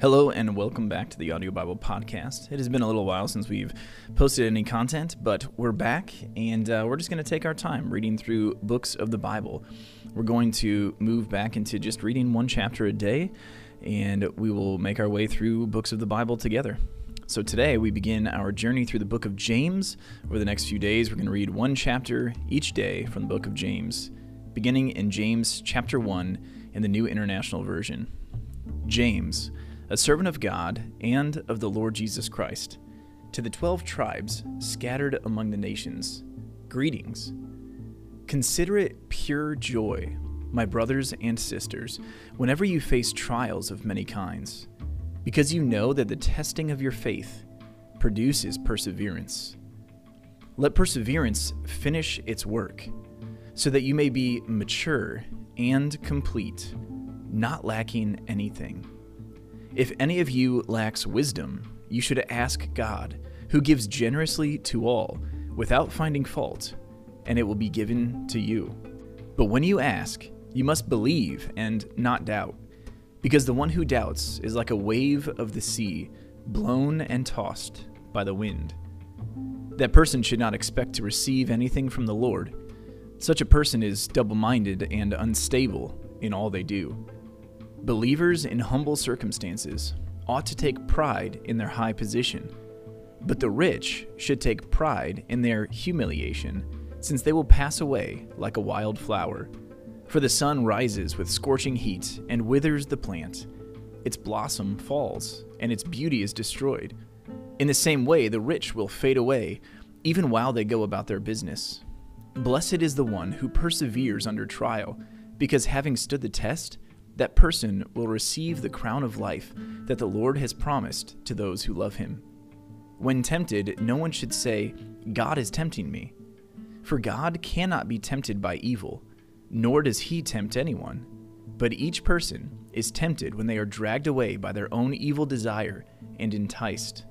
Hello and welcome back to the Audio Bible Podcast. It has been a little while since we've posted any content, but we're back and uh, we're just going to take our time reading through books of the Bible. We're going to move back into just reading one chapter a day and we will make our way through books of the Bible together. So today we begin our journey through the book of James. Over the next few days, we're going to read one chapter each day from the book of James, beginning in James chapter 1 in the New International Version. James a servant of God and of the Lord Jesus Christ, to the twelve tribes scattered among the nations, greetings. Consider it pure joy, my brothers and sisters, whenever you face trials of many kinds, because you know that the testing of your faith produces perseverance. Let perseverance finish its work, so that you may be mature and complete, not lacking anything. If any of you lacks wisdom, you should ask God, who gives generously to all, without finding fault, and it will be given to you. But when you ask, you must believe and not doubt, because the one who doubts is like a wave of the sea, blown and tossed by the wind. That person should not expect to receive anything from the Lord. Such a person is double minded and unstable in all they do. Believers in humble circumstances ought to take pride in their high position, but the rich should take pride in their humiliation, since they will pass away like a wild flower. For the sun rises with scorching heat and withers the plant. Its blossom falls, and its beauty is destroyed. In the same way, the rich will fade away, even while they go about their business. Blessed is the one who perseveres under trial, because having stood the test, that person will receive the crown of life that the Lord has promised to those who love him. When tempted, no one should say, God is tempting me. For God cannot be tempted by evil, nor does he tempt anyone. But each person is tempted when they are dragged away by their own evil desire and enticed.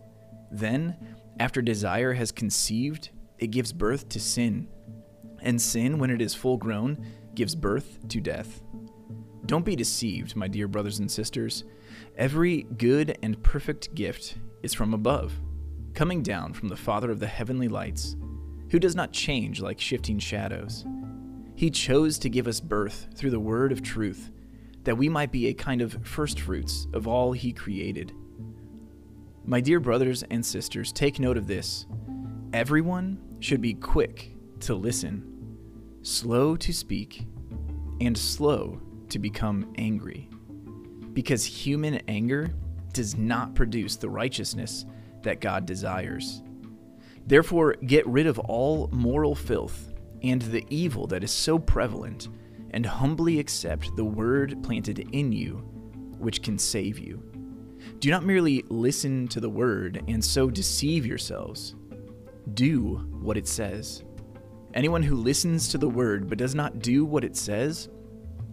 Then, after desire has conceived, it gives birth to sin. And sin, when it is full grown, gives birth to death. Don't be deceived, my dear brothers and sisters. Every good and perfect gift is from above, coming down from the Father of the heavenly lights, who does not change like shifting shadows. He chose to give us birth through the word of truth, that we might be a kind of firstfruits of all he created. My dear brothers and sisters, take note of this. Everyone should be quick to listen, slow to speak, and slow to become angry. Because human anger does not produce the righteousness that God desires. Therefore, get rid of all moral filth and the evil that is so prevalent, and humbly accept the word planted in you, which can save you. Do not merely listen to the word and so deceive yourselves. Do what it says. Anyone who listens to the word but does not do what it says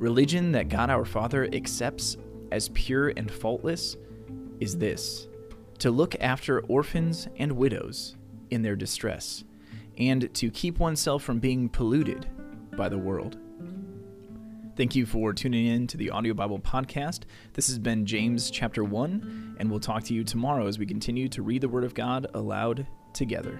Religion that God our Father accepts as pure and faultless is this to look after orphans and widows in their distress, and to keep oneself from being polluted by the world. Thank you for tuning in to the Audio Bible Podcast. This has been James chapter 1, and we'll talk to you tomorrow as we continue to read the Word of God aloud together.